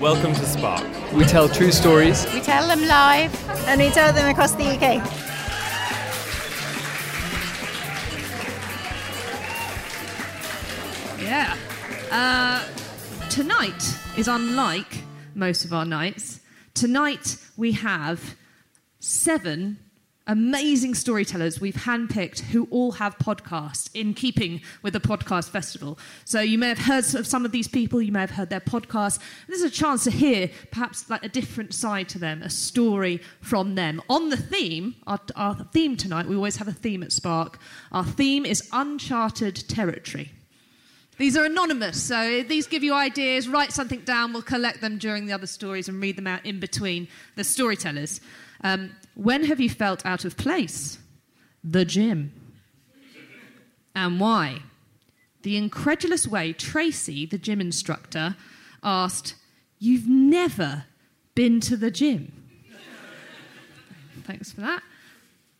Welcome to Spark. We tell true stories. We tell them live. And we tell them across the UK. Yeah. Uh, tonight is unlike most of our nights. Tonight we have seven amazing storytellers we've handpicked who all have podcasts in keeping with the podcast festival. So you may have heard of some of these people, you may have heard their podcasts. This is a chance to hear perhaps like a different side to them, a story from them. On the theme, our, our theme tonight, we always have a theme at Spark. Our theme is uncharted territory. These are anonymous, so these give you ideas. Write something down. We'll collect them during the other stories and read them out in between the storytellers. Um, when have you felt out of place? The gym. And why? The incredulous way Tracy, the gym instructor, asked, You've never been to the gym. Thanks for that.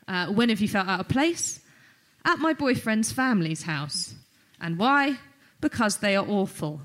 Uh, when have you felt out of place? At my boyfriend's family's house. And why? Because they are awful.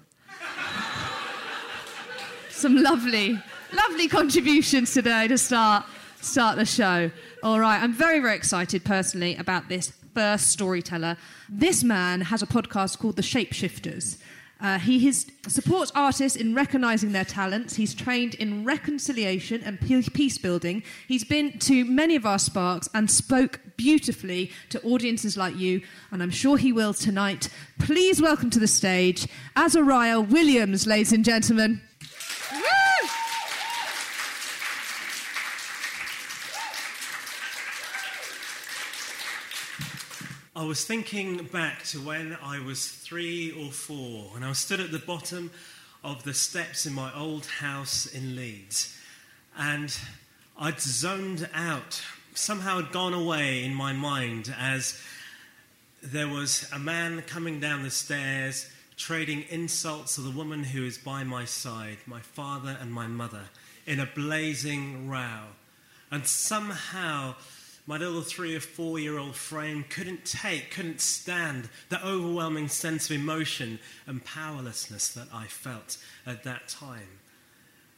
Some lovely, lovely contributions today to start start the show. All right, I'm very, very excited personally about this first storyteller. This man has a podcast called The Shapeshifters. Uh, he is, supports artists in recognizing their talents. He's trained in reconciliation and peace building. He's been to many of our Sparks and spoke beautifully to audiences like you, and I'm sure he will tonight. Please welcome to the stage Azariah Williams, ladies and gentlemen. I was thinking back to when I was three or four, and I stood at the bottom of the steps in my old house in Leeds. And I'd zoned out, somehow had gone away in my mind as there was a man coming down the stairs trading insults to the woman who is by my side, my father and my mother, in a blazing row. And somehow my little three or four year old frame couldn't take, couldn't stand the overwhelming sense of emotion and powerlessness that I felt at that time.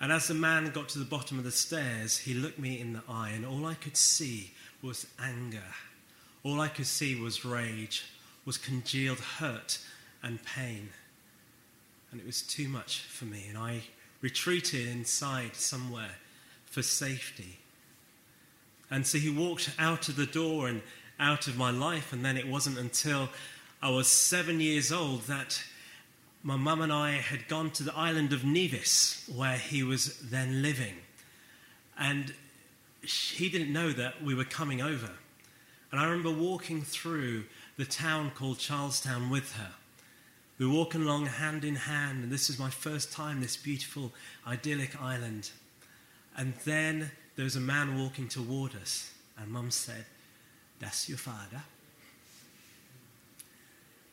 And as the man got to the bottom of the stairs, he looked me in the eye, and all I could see was anger. All I could see was rage, was congealed hurt and pain. And it was too much for me, and I retreated inside somewhere for safety. And so he walked out of the door and out of my life. And then it wasn't until I was seven years old that my mum and I had gone to the island of Nevis, where he was then living. And he didn't know that we were coming over. And I remember walking through the town called Charlestown with her. We were walking along hand in hand, and this was my first time, this beautiful, idyllic island. And then there was a man walking toward us, and Mum said, That's your father.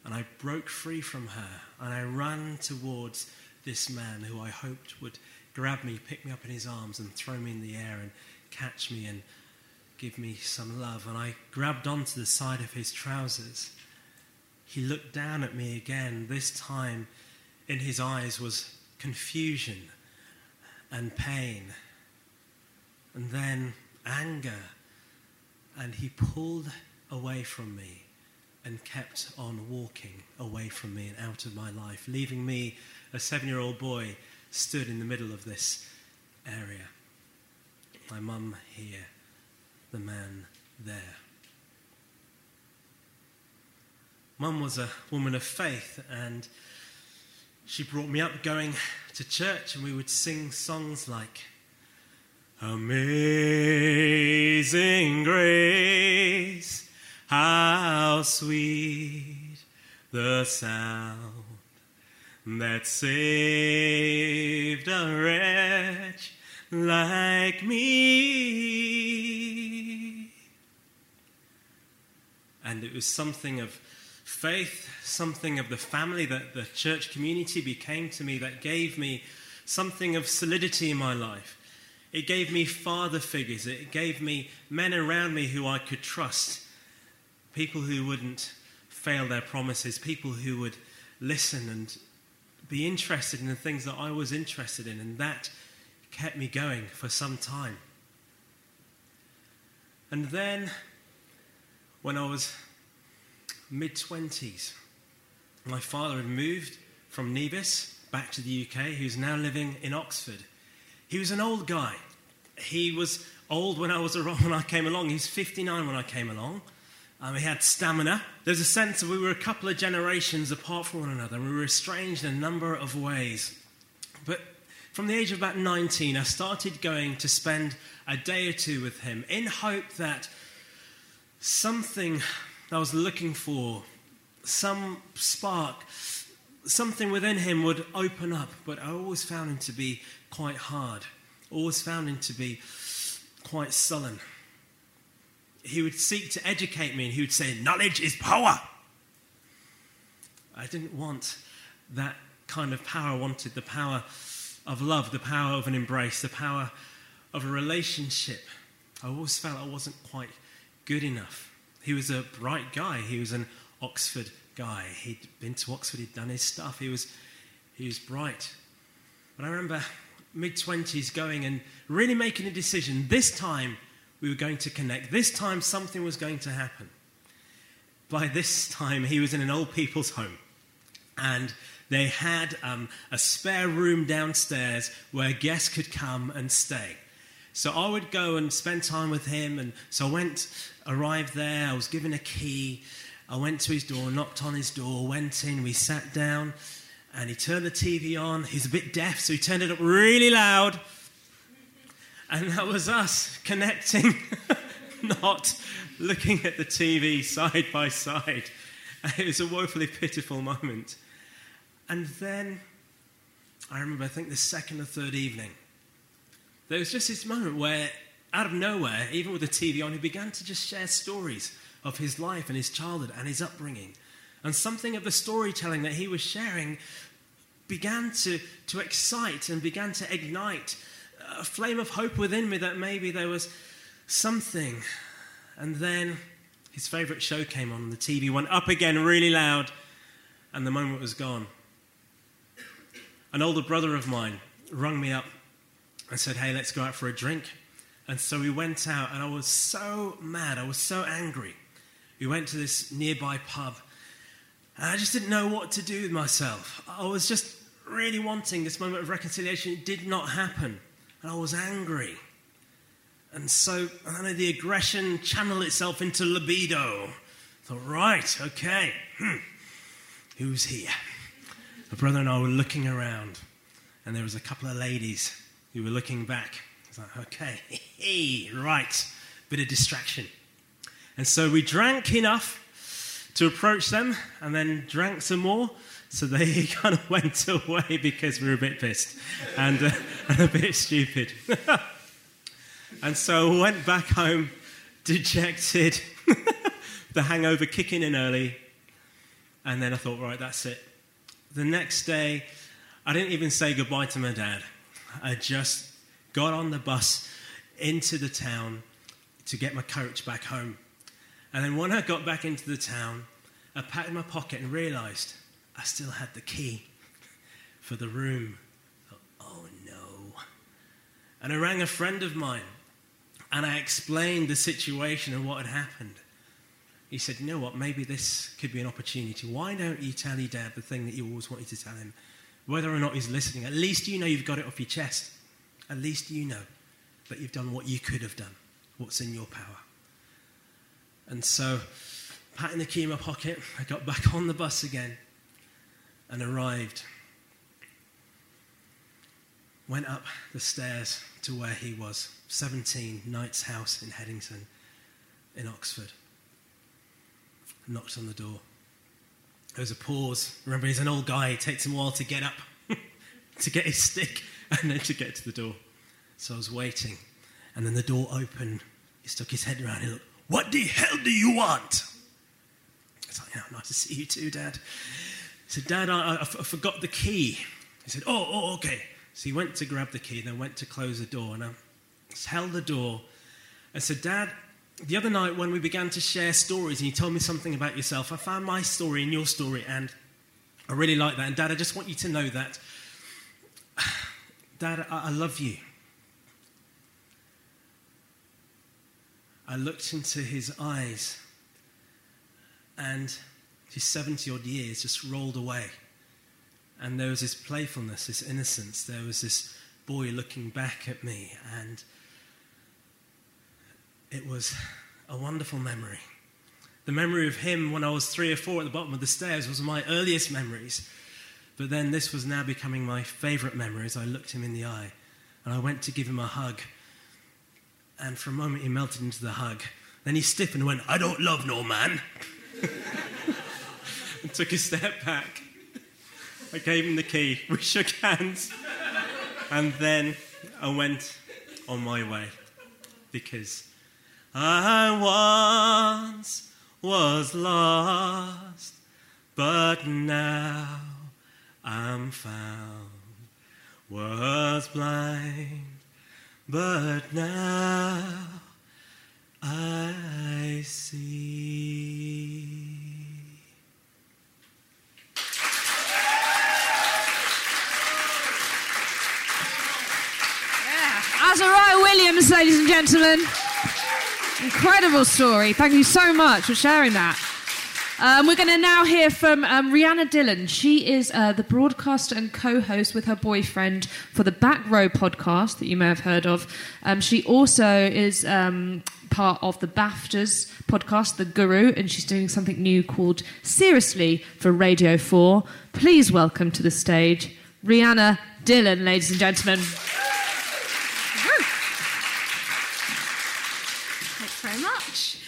And I broke free from her, and I ran towards this man who I hoped would grab me, pick me up in his arms, and throw me in the air and catch me and give me some love. And I grabbed onto the side of his trousers. He looked down at me again. This time, in his eyes was confusion and pain and then anger. And he pulled away from me and kept on walking away from me and out of my life, leaving me, a seven year old boy, stood in the middle of this area. My mum here, the man there. Mum was a woman of faith, and she brought me up going to church, and we would sing songs like Amazing Grace, how sweet the sound that saved a wretch like me. And it was something of faith, something of the family that the church community became to me that gave me something of solidity in my life. It gave me father figures. It gave me men around me who I could trust, people who wouldn't fail their promises, people who would listen and be interested in the things that I was interested in. And that kept me going for some time. And then, when I was mid 20s. My father had moved from Nevis back to the UK. He was now living in Oxford. He was an old guy. He was old when I was around, when I came along. He was 59 when I came along. Um, he had stamina. There's a sense that we were a couple of generations apart from one another. We were estranged in a number of ways. But from the age of about 19, I started going to spend a day or two with him in hope that something I was looking for, some spark, something within him would open up, but I always found him to be quite hard, always found him to be quite sullen. He would seek to educate me and he would say, Knowledge is power. I didn't want that kind of power. I wanted the power of love, the power of an embrace, the power of a relationship. I always felt I wasn't quite good enough. He was a bright guy. He was an Oxford guy. He'd been to Oxford, he'd done his stuff. He was, he was bright. But I remember mid 20s going and really making a decision. This time we were going to connect. This time something was going to happen. By this time, he was in an old people's home. And they had um, a spare room downstairs where guests could come and stay. So I would go and spend time with him. And so I went, arrived there, I was given a key. I went to his door, knocked on his door, went in, we sat down, and he turned the TV on. He's a bit deaf, so he turned it up really loud. And that was us connecting, not looking at the TV side by side. It was a woefully pitiful moment. And then I remember, I think the second or third evening, there was just this moment where, out of nowhere, even with the TV on, he began to just share stories of his life and his childhood and his upbringing. And something of the storytelling that he was sharing began to, to excite and began to ignite a flame of hope within me that maybe there was something. And then his favorite show came on, and the TV went up again really loud, and the moment was gone. An older brother of mine rung me up and said, Hey, let's go out for a drink. And so we went out, and I was so mad. I was so angry. We went to this nearby pub, and I just didn't know what to do with myself. I was just really wanting this moment of reconciliation. It did not happen, and I was angry. And so, I know the aggression channeled itself into libido. I thought, right, okay, hmm. who's here? My brother and I were looking around, and there was a couple of ladies who were looking back. I was like, okay, hey, right, bit of distraction. And so we drank enough to approach them and then drank some more. So they kind of went away because we were a bit pissed and, uh, and a bit stupid. and so went back home dejected, the hangover kicking in early. And then I thought, right, that's it. The next day, I didn't even say goodbye to my dad. I just got on the bus into the town to get my coach back home. And then when I got back into the town, I packed my pocket and realized I still had the key for the room. oh no. And I rang a friend of mine and I explained the situation and what had happened. he said, You know what? Maybe this could be an opportunity. Why don't you tell your dad the thing that you always wanted to tell him? Whether or not he's listening, at least you know you've got it off your chest. At least you know that you've done what you could have done, what's in your power. And so, patting the key in my pocket, I got back on the bus again and arrived. Went up the stairs to where he was 17, Knight's House in Headington, in Oxford. Knocked on the door. There was a pause. Remember, he's an old guy. It takes him a while to get up, to get his stick, and then to get to the door. So I was waiting. And then the door opened. He stuck his head around. He looked, What the hell do you want? I was like, Yeah, nice to see you too, Dad. He said, Dad, I forgot the key. He said, Oh, oh, okay. So he went to grab the key, and then went to close the door. And I held the door and said, Dad, the other night when we began to share stories and you told me something about yourself, I found my story in your story and I really like that. And Dad, I just want you to know that, Dad, I, I love you. I looked into his eyes and his 70 odd years just rolled away. And there was this playfulness, this innocence. There was this boy looking back at me, and it was a wonderful memory. The memory of him when I was three or four at the bottom of the stairs was my earliest memories. But then this was now becoming my favorite memory as I looked him in the eye. And I went to give him a hug. And for a moment, he melted into the hug. Then he stiffened and went, I don't love no man. and took a step back. I gave him the key. We shook hands. And then I went on my way because I once was lost, but now I'm found. Was blind, but now I see. Yeah, Azariah Williams, ladies and gentlemen. Incredible story. Thank you so much for sharing that. Um, we're going to now hear from um, Rhianna Dillon. She is uh, the broadcaster and co host with her boyfriend for the Back Row podcast that you may have heard of. Um, she also is um, part of the BAFTAs podcast, The Guru, and she's doing something new called Seriously for Radio 4. Please welcome to the stage Rhianna Dillon, ladies and gentlemen. Thanks very much.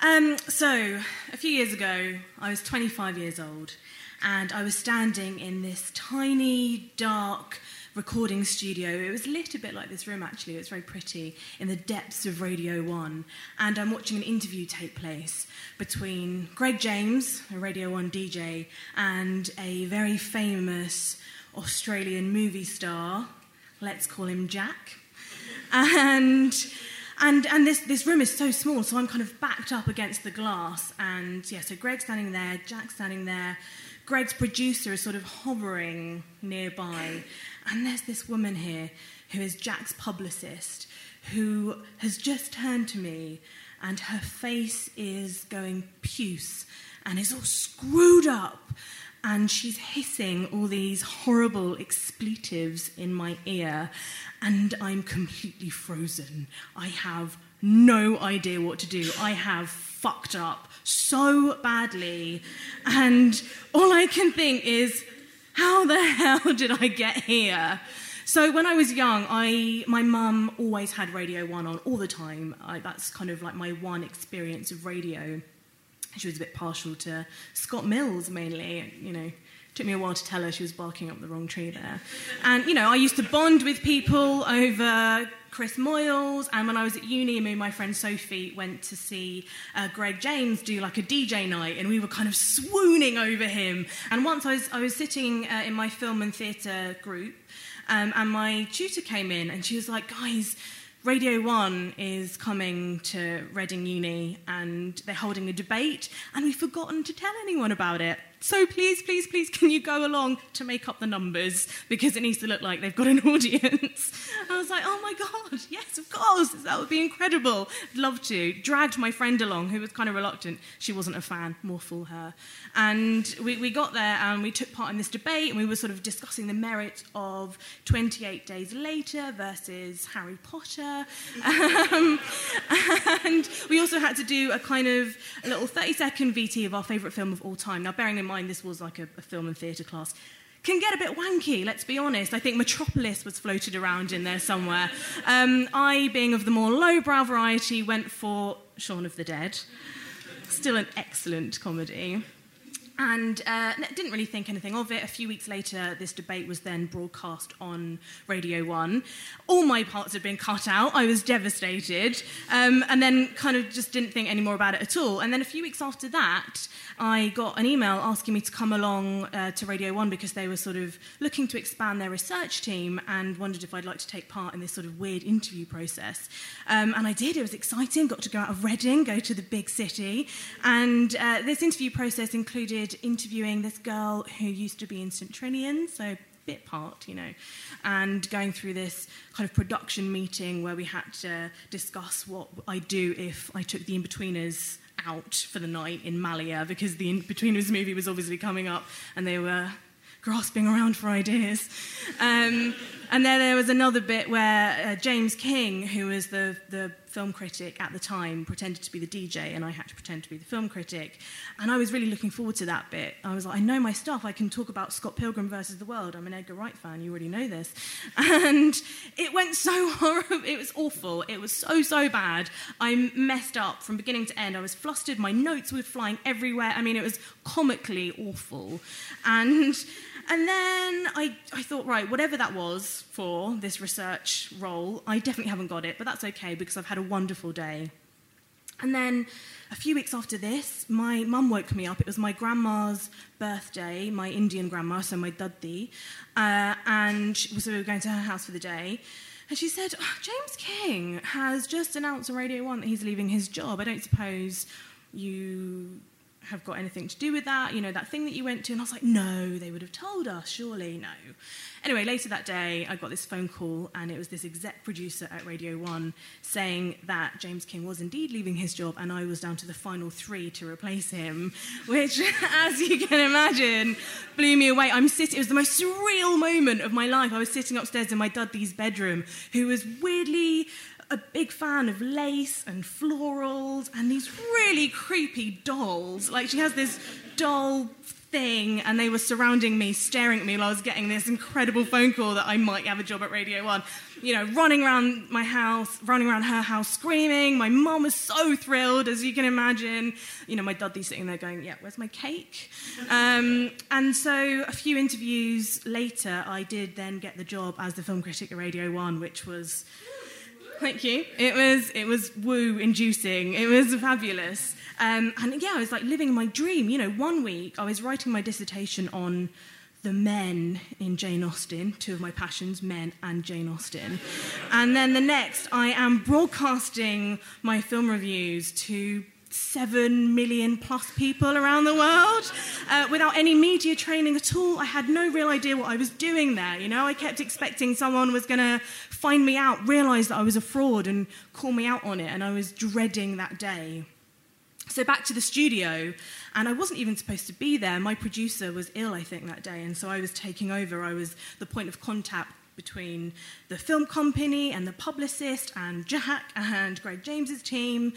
Um, so, a few years ago, I was 25 years old, and I was standing in this tiny, dark recording studio. It was lit a bit like this room, actually. It was very pretty, in the depths of Radio 1. And I'm watching an interview take place between Greg James, a Radio 1 DJ, and a very famous Australian movie star. Let's call him Jack. And and and this this room is so small, so I'm kind of backed up against the glass. And yeah, so Greg's standing there, Jack's standing there. Greg's producer is sort of hovering nearby, and there's this woman here who is Jack's publicist, who has just turned to me, and her face is going puce and is all screwed up and she's hissing all these horrible expletives in my ear, and I'm completely frozen. I have no idea what to do. I have fucked up so badly, and all I can think is, how the hell did I get here? So when I was young, I my mum always had Radio One on all the time. I, that's kind of like my one experience of radio she was a bit partial to Scott Mills mainly. You know, took me a while to tell her she was barking up the wrong tree there. And you know, I used to bond with people over Chris Moyles, and when I was at uni, me and my friend Sophie went to see uh, Greg James do like a DJ night, and we were kind of swooning over him. And once I was I was sitting uh, in my film and theatre group, um, and my tutor came in, and she was like, "Guys." Radio 1 is coming to Reading Uni and they're holding a debate, and we've forgotten to tell anyone about it. So please, please, please, can you go along to make up the numbers because it needs to look like they've got an audience? I was like, oh my God, yes, of course, that would be incredible. I'd love to. Dragged my friend along who was kind of reluctant. She wasn't a fan, more fool her. And we, we got there and we took part in this debate and we were sort of discussing the merits of 28 Days Later versus Harry Potter. Um, and we also had to do a kind of a little 30 second VT of our favourite film of all time. Now, bearing in mind this was like a, a film and theatre class, can get a bit wanky, let's be honest. I think Metropolis was floated around in there somewhere. Um, I, being of the more lowbrow variety, went for Shaun of the Dead. Still an excellent comedy and uh, didn't really think anything of it. A few weeks later, this debate was then broadcast on Radio 1. All my parts had been cut out. I was devastated. Um, and then kind of just didn't think any more about it at all. And then a few weeks after that, I got an email asking me to come along uh, to Radio 1 because they were sort of looking to expand their research team and wondered if I'd like to take part in this sort of weird interview process. Um, and I did. It was exciting. Got to go out of Reading, go to the big city. And uh, this interview process included interviewing this girl who used to be in St Trinian, so bit part, you know, and going through this kind of production meeting where we had to discuss what I'd do if I took the in-betweeners out for the night in Malia because the in-betweeners movie was obviously coming up and they were grasping around for ideas. Um, and then there was another bit where uh, James King, who was the, the film critic at the time, pretended to be the DJ, and I had to pretend to be the film critic. And I was really looking forward to that bit. I was like, I know my stuff. I can talk about Scott Pilgrim versus the World. I'm an Edgar Wright fan. You already know this. And it went so horrible. It was awful. It was so, so bad. I messed up from beginning to end. I was flustered. My notes were flying everywhere. I mean, it was comically awful. And and then I, I thought, right, whatever that was for this research role, I definitely haven't got it, but that's okay because I've had a wonderful day. And then a few weeks after this, my mum woke me up. It was my grandma's birthday, my Indian grandma, so my daddi, uh, and so we were going to her house for the day. And she said, oh, James King has just announced on Radio 1 that he's leaving his job. I don't suppose you have got anything to do with that, you know, that thing that you went to. And I was like, no, they would have told us, surely, no. Anyway, later that day, I got this phone call, and it was this exec producer at Radio 1 saying that James King was indeed leaving his job, and I was down to the final three to replace him, which, as you can imagine, blew me away. I'm sitting, it was the most surreal moment of my life. I was sitting upstairs in my dadi's bedroom, who was weirdly a big fan of lace and florals and these really creepy dolls. Like she has this doll thing, and they were surrounding me, staring at me while I was getting this incredible phone call that I might have a job at Radio 1. You know, running around my house, running around her house, screaming. My mum was so thrilled, as you can imagine. You know, my dadi's sitting there going, Yeah, where's my cake? Um, and so a few interviews later, I did then get the job as the film critic at Radio 1, which was Thank you. It was it was woo inducing. It was fabulous. Um, and yeah, I was like living my dream. You know, one week I was writing my dissertation on the men in Jane Austen, two of my passions, men and Jane Austen. And then the next, I am broadcasting my film reviews to seven million plus people around the world uh, without any media training at all. I had no real idea what I was doing there. You know, I kept expecting someone was going to find me out, realize that I was a fraud, and call me out on it. And I was dreading that day. So back to the studio, and I wasn't even supposed to be there. My producer was ill, I think, that day, and so I was taking over. I was the point of contact between the film company and the publicist and Jack and Greg James's team.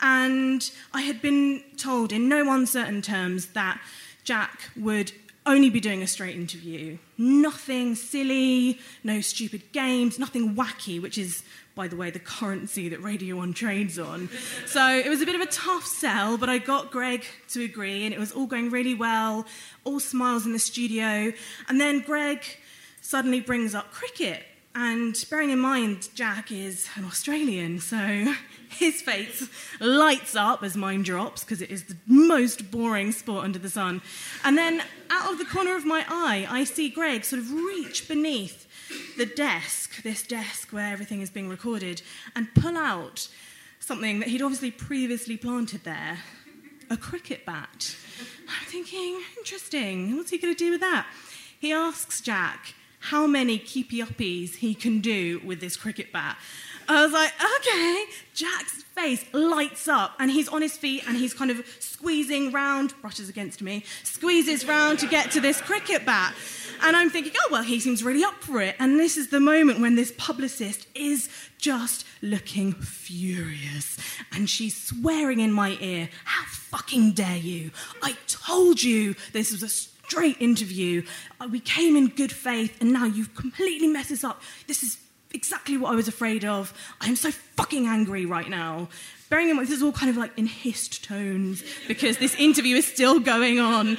And I had been told in no uncertain terms that Jack would only be doing a straight interview. Nothing silly, no stupid games, nothing wacky, which is, by the way, the currency that Radio 1 trades on. So it was a bit of a tough sell, but I got Greg to agree, and it was all going really well, all smiles in the studio. And then Greg suddenly brings up cricket. And bearing in mind, Jack is an Australian, so his face lights up as mine drops because it is the most boring sport under the sun. And then out of the corner of my eye, I see Greg sort of reach beneath the desk, this desk where everything is being recorded, and pull out something that he'd obviously previously planted there a cricket bat. I'm thinking, interesting, what's he going to do with that? He asks Jack how many keepy uppies he can do with this cricket bat. I was like, okay. Jack's face lights up, and he's on his feet and he's kind of squeezing round, brushes against me, squeezes round to get to this cricket bat. And I'm thinking, oh, well, he seems really up for it. And this is the moment when this publicist is just looking furious. And she's swearing in my ear, how fucking dare you? I told you this was a straight interview. Uh, we came in good faith, and now you've completely messed this up. This is exactly what I was afraid of. I am so fucking angry right now. Bearing in mind, this is all kind of like in hissed tones because this interview is still going on.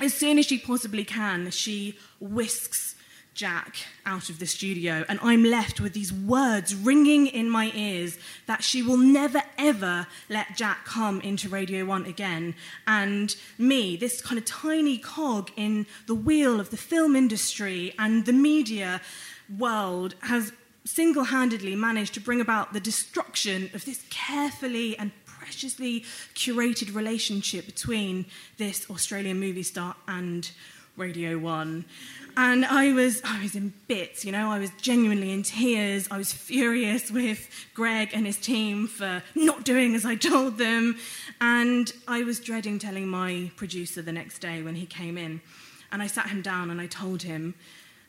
As soon as she possibly can, she whisks Jack out of the studio, and I'm left with these words ringing in my ears that she will never ever let Jack come into Radio 1 again. And me, this kind of tiny cog in the wheel of the film industry and the media world, has single handedly managed to bring about the destruction of this carefully and preciously curated relationship between this Australian movie star and Radio 1. And I was, I was in bits, you know, I was genuinely in tears. I was furious with Greg and his team for not doing as I told them. And I was dreading telling my producer the next day when he came in. And I sat him down and I told him,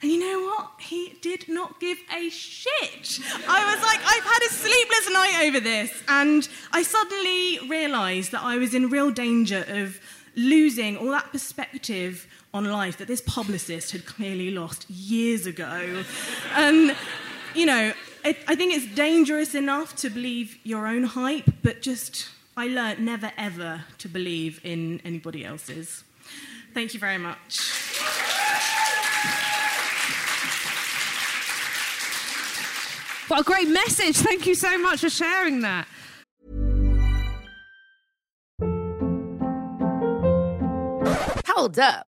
and you know what? He did not give a shit. I was like, I've had a sleepless night over this. And I suddenly realized that I was in real danger of losing all that perspective on life that this publicist had clearly lost years ago. and, you know, it, I think it's dangerous enough to believe your own hype, but just, I learnt never ever to believe in anybody else's. Thank you very much. What a great message. Thank you so much for sharing that. Hold up.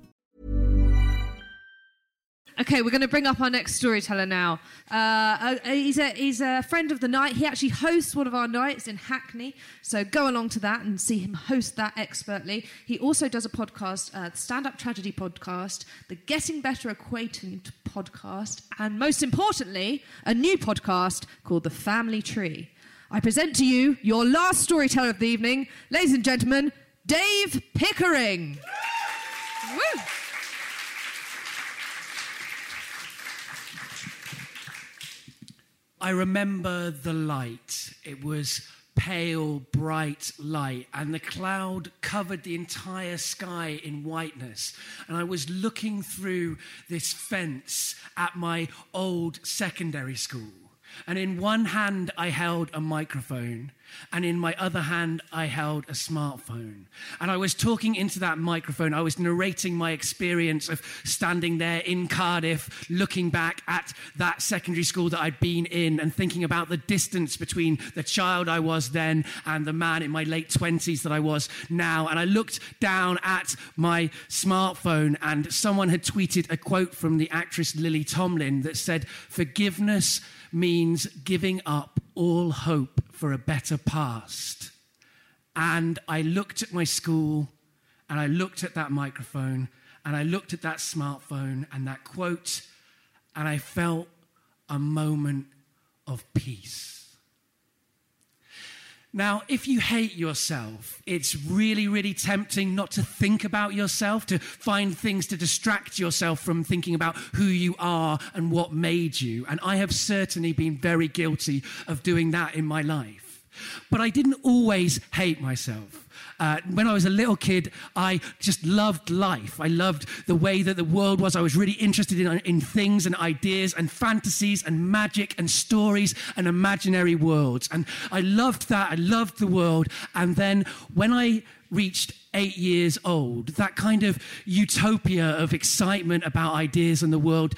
Okay, we're going to bring up our next storyteller now. Uh, uh, he's, a, he's a friend of the night. He actually hosts one of our nights in Hackney. So go along to that and see him host that expertly. He also does a podcast, uh, the Stand Up Tragedy podcast, the Getting Better Acquainted podcast, and most importantly, a new podcast called The Family Tree. I present to you your last storyteller of the evening, ladies and gentlemen, Dave Pickering. Woo! I remember the light. It was pale, bright light, and the cloud covered the entire sky in whiteness. And I was looking through this fence at my old secondary school. And in one hand, I held a microphone, and in my other hand, I held a smartphone. And I was talking into that microphone. I was narrating my experience of standing there in Cardiff, looking back at that secondary school that I'd been in, and thinking about the distance between the child I was then and the man in my late 20s that I was now. And I looked down at my smartphone, and someone had tweeted a quote from the actress Lily Tomlin that said, Forgiveness means giving up all hope for a better past. And I looked at my school and I looked at that microphone and I looked at that smartphone and that quote and I felt a moment of peace. Now, if you hate yourself, it's really, really tempting not to think about yourself, to find things to distract yourself from thinking about who you are and what made you. And I have certainly been very guilty of doing that in my life. But I didn't always hate myself. Uh, when I was a little kid, I just loved life. I loved the way that the world was. I was really interested in, in things and ideas and fantasies and magic and stories and imaginary worlds. And I loved that. I loved the world. And then when I reached eight years old, that kind of utopia of excitement about ideas and the world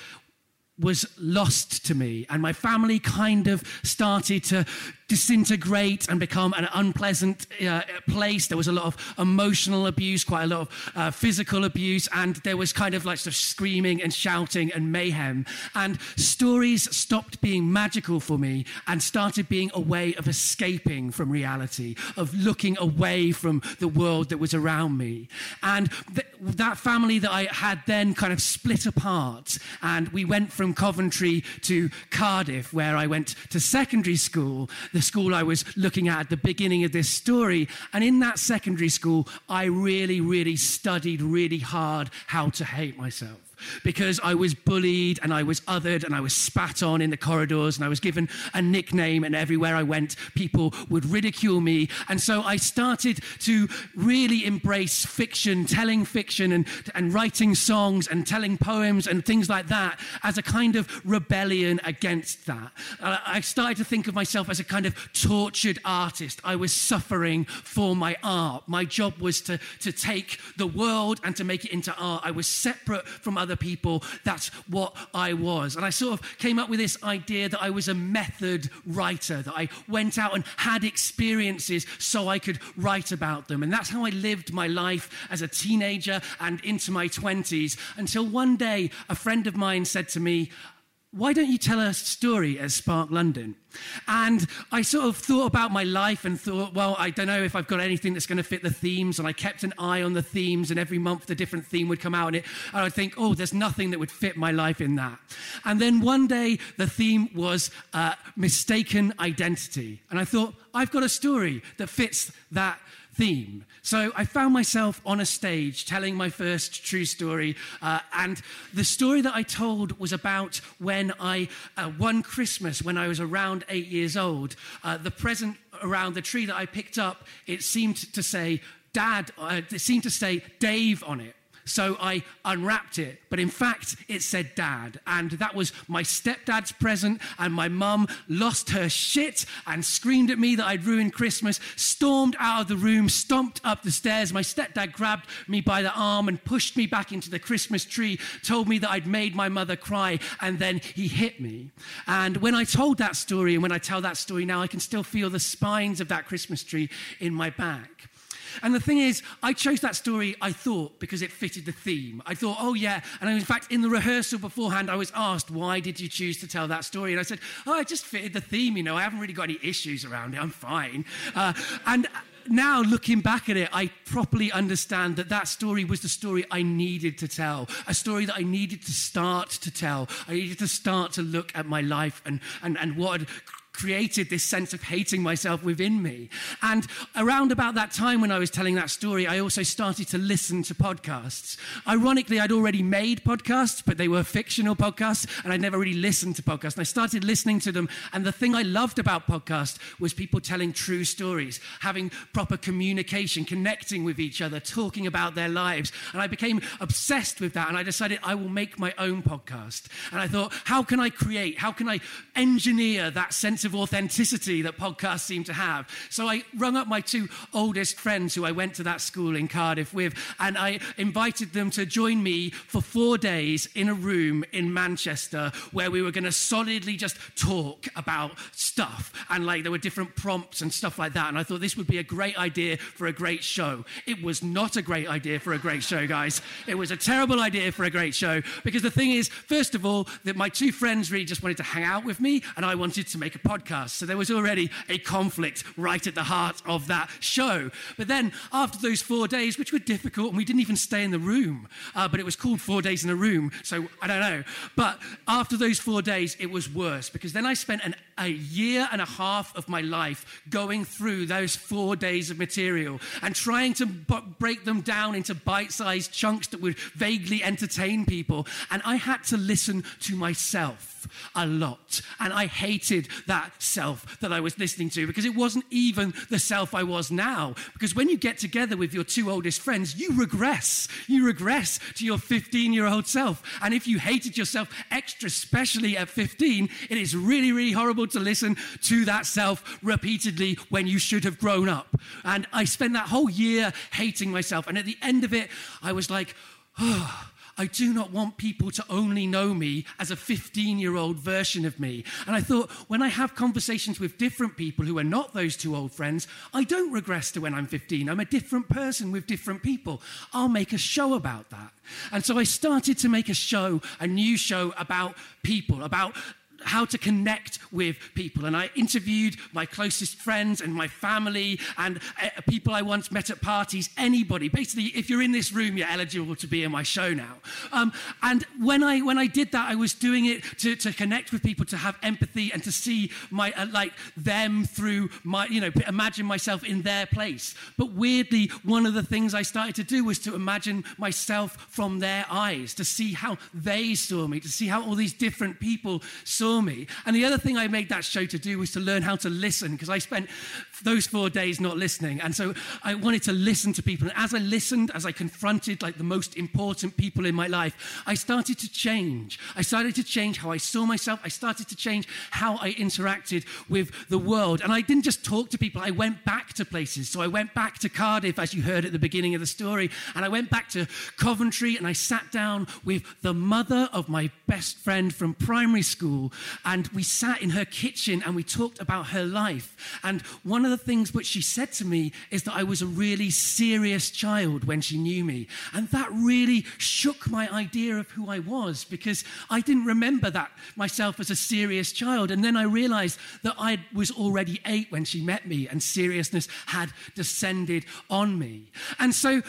was lost to me. And my family kind of started to disintegrate and become an unpleasant uh, place. There was a lot of emotional abuse, quite a lot of uh, physical abuse, and there was kind of like sort of screaming and shouting and mayhem. And stories stopped being magical for me and started being a way of escaping from reality, of looking away from the world that was around me. And th- that family that I had then kind of split apart, and we went from Coventry to Cardiff, where I went to secondary school the school I was looking at at the beginning of this story. And in that secondary school, I really, really studied really hard how to hate myself because I was bullied and I was othered and I was spat on in the corridors and I was given a nickname and everywhere I went people would ridicule me. And so I started to really embrace fiction telling fiction and, and writing songs and telling poems and things like that as a kind of rebellion against that. Uh, I started to think of myself as a kind of tortured artist. I was suffering for my art. My job was to, to take the world and to make it into art. I was separate from other other people. That's what I was. And I sort of came up with this idea that I was a method writer, that I went out and had experiences so I could write about them. And that's how I lived my life as a teenager and into my 20s until one day a friend of mine said to me, why don't you tell a story at Spark London? And I sort of thought about my life and thought, well, I don't know if I've got anything that's going to fit the themes. And I kept an eye on the themes, and every month a different theme would come out. And, it, and I'd think, oh, there's nothing that would fit my life in that. And then one day the theme was uh, mistaken identity. And I thought, I've got a story that fits that theme. So I found myself on a stage telling my first true story. Uh, and the story that I told was about when I, uh, one Christmas, when I was around eight years old, uh, the present around the tree that I picked up, it seemed to say, Dad, uh, it seemed to say Dave on it. So I unwrapped it, but in fact, it said dad. And that was my stepdad's present. And my mum lost her shit and screamed at me that I'd ruined Christmas, stormed out of the room, stomped up the stairs. My stepdad grabbed me by the arm and pushed me back into the Christmas tree, told me that I'd made my mother cry, and then he hit me. And when I told that story, and when I tell that story now, I can still feel the spines of that Christmas tree in my back. And the thing is, I chose that story, I thought, because it fitted the theme. I thought, oh, yeah. And in fact, in the rehearsal beforehand, I was asked, why did you choose to tell that story? And I said, oh, it just fitted the theme, you know. I haven't really got any issues around it. I'm fine. Uh, and now looking back at it, I properly understand that that story was the story I needed to tell, a story that I needed to start to tell. I needed to start to look at my life and, and, and what had created this sense of hating myself within me. And around about that time when I was telling that story, I also started to listen to podcasts. Ironically, I'd already made podcasts, but they were fictional podcasts, and I'd never really listened to podcasts. And I started listening to them, and the thing I loved about podcasts was people telling true stories, having proper communication, connecting with each other, talking about their lives. And I became obsessed with that, and I decided I will make my own podcast. And I thought, how can I create, how can I engineer that sense of authenticity that podcasts seem to have. So I rung up my two oldest friends who I went to that school in Cardiff with, and I invited them to join me for four days in a room in Manchester where we were going to solidly just talk about stuff. And like there were different prompts and stuff like that. And I thought this would be a great idea for a great show. It was not a great idea for a great show, guys. It was a terrible idea for a great show because the thing is, first of all, that my two friends really just wanted to hang out with me, and I wanted to make a podcast podcast. So there was already a conflict right at the heart of that show. But then after those four days, which were difficult, and we didn't even stay in the room, uh, but it was called Four Days in a Room. So I don't know. But after those four days, it was worse because then I spent an, a year and a half of my life going through those four days of material and trying to b- break them down into bite sized chunks that would vaguely entertain people. And I had to listen to myself a lot. And I hated that self that I was listening to because it wasn't even the self I was now. Because when you get together with your two oldest friends, you regress. You regress to your 15 year old self. And if you hated yourself extra, especially at 15, it is really, really horrible to listen to that self repeatedly when you should have grown up. And I spent that whole year hating myself. And at the end of it, I was like, oh, I do not want people to only know me as a 15 year old version of me. And I thought, when I have conversations with different people who are not those two old friends, I don't regress to when I'm 15. I'm a different person with different people. I'll make a show about that. And so I started to make a show, a new show about people, about how to connect with people. And I interviewed my closest friends and my family and uh, people I once met at parties, anybody. Basically, if you're in this room, you're eligible to be in my show now. Um, and when I, when I did that, I was doing it to, to connect with people, to have empathy and to see my, uh, like them through my, you know, imagine myself in their place. But weirdly, one of the things I started to do was to imagine myself from their eyes, to see how they saw me, to see how all these different people saw me. And the other thing I made that show to do was to learn how to listen because I spent those four days not listening. And so I wanted to listen to people. And as I listened, as I confronted like the most important people in my life, I started to change. I started to change how I saw myself. I started to change how I interacted with the world. And I didn't just talk to people, I went back to places. So I went back to Cardiff, as you heard at the beginning of the story. And I went back to Coventry and I sat down with the mother of my best friend from primary school and we sat in her kitchen and we talked about her life. And one of the things which she said to me is that I was a really serious child when she knew me. And that really shook my idea of who I was because I didn't remember that myself as a serious child. And then I realized that I was already eight when she met me and seriousness had descended on me. And so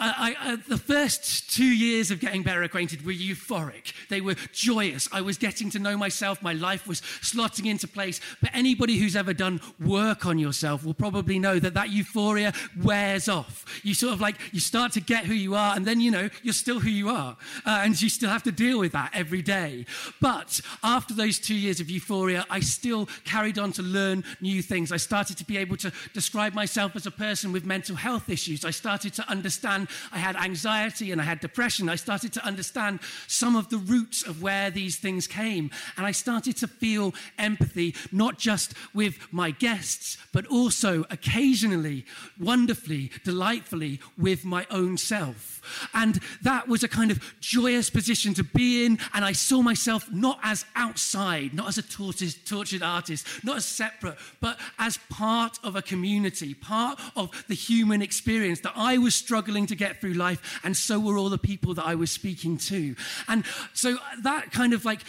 I, I, the first two years of getting better acquainted were euphoric. They were joyous. I was getting to know myself. My life was slotting into place. But anybody who's ever done work on yourself will probably know that that euphoria wears off. You sort of like, you start to get who you are, and then, you know, you're still who you are. Uh, and you still have to deal with that every day. But after those two years of euphoria, I still carried on to learn new things. I started to be able to describe myself as a person with mental health issues. I started to understand I had anxiety and I had depression. I started to understand some of the roots of where these things came. And I started to feel empathy, not just with my guests, but also occasionally, wonderfully, delightfully, with my own self. And that was a kind of joyous position to be in. And I saw myself not as outside, not as a tortured, tortured artist, not as separate, but as part of a community, part of the human experience that I was struggling to get through life. And so were all the people that I was speaking to. And so that kind of like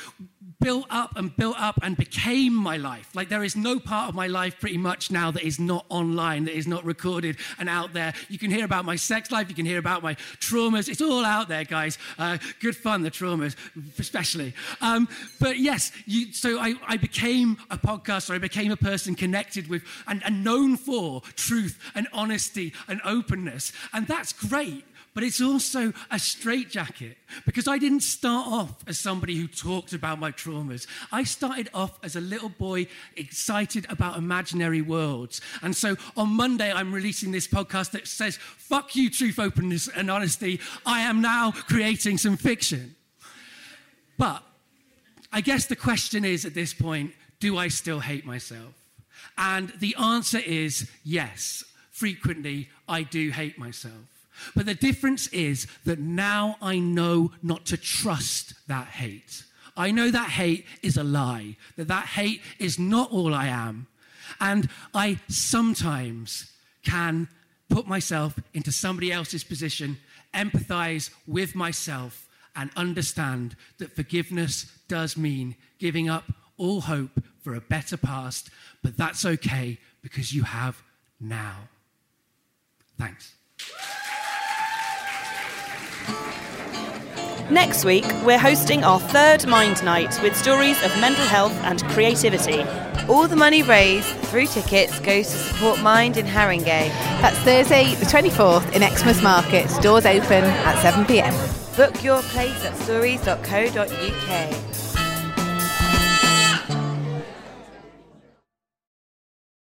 built up and built up and became my life. Like there is no part of my life pretty much now that is not online, that is not recorded and out there. You can hear about my sex life, you can hear about my traumas. It's all out there, guys. Uh, good fun, the traumas, especially. Um, but yes, you, so I, I, became a podcaster. I became a person connected with and, and known for truth and honesty and openness. And that's great. But it's also a straitjacket because I didn't start off as somebody who talked about my traumas. I started off as a little boy excited about imaginary worlds. And so on Monday, I'm releasing this podcast that says, fuck you, truth, openness, and honesty. I am now creating some fiction. But I guess the question is at this point do I still hate myself? And the answer is yes. Frequently, I do hate myself. But the difference is that now I know not to trust that hate. I know that hate is a lie, that that hate is not all I am. And I sometimes can put myself into somebody else's position, empathize with myself, and understand that forgiveness does mean giving up all hope for a better past, but that's okay because you have now. Thanks. Next week, we're hosting our third Mind Night with stories of mental health and creativity. All the money raised through tickets goes to support Mind in Haringey. That's Thursday, the 24th in Exmouth Market. Doors open at 7 pm. Book your place at stories.co.uk.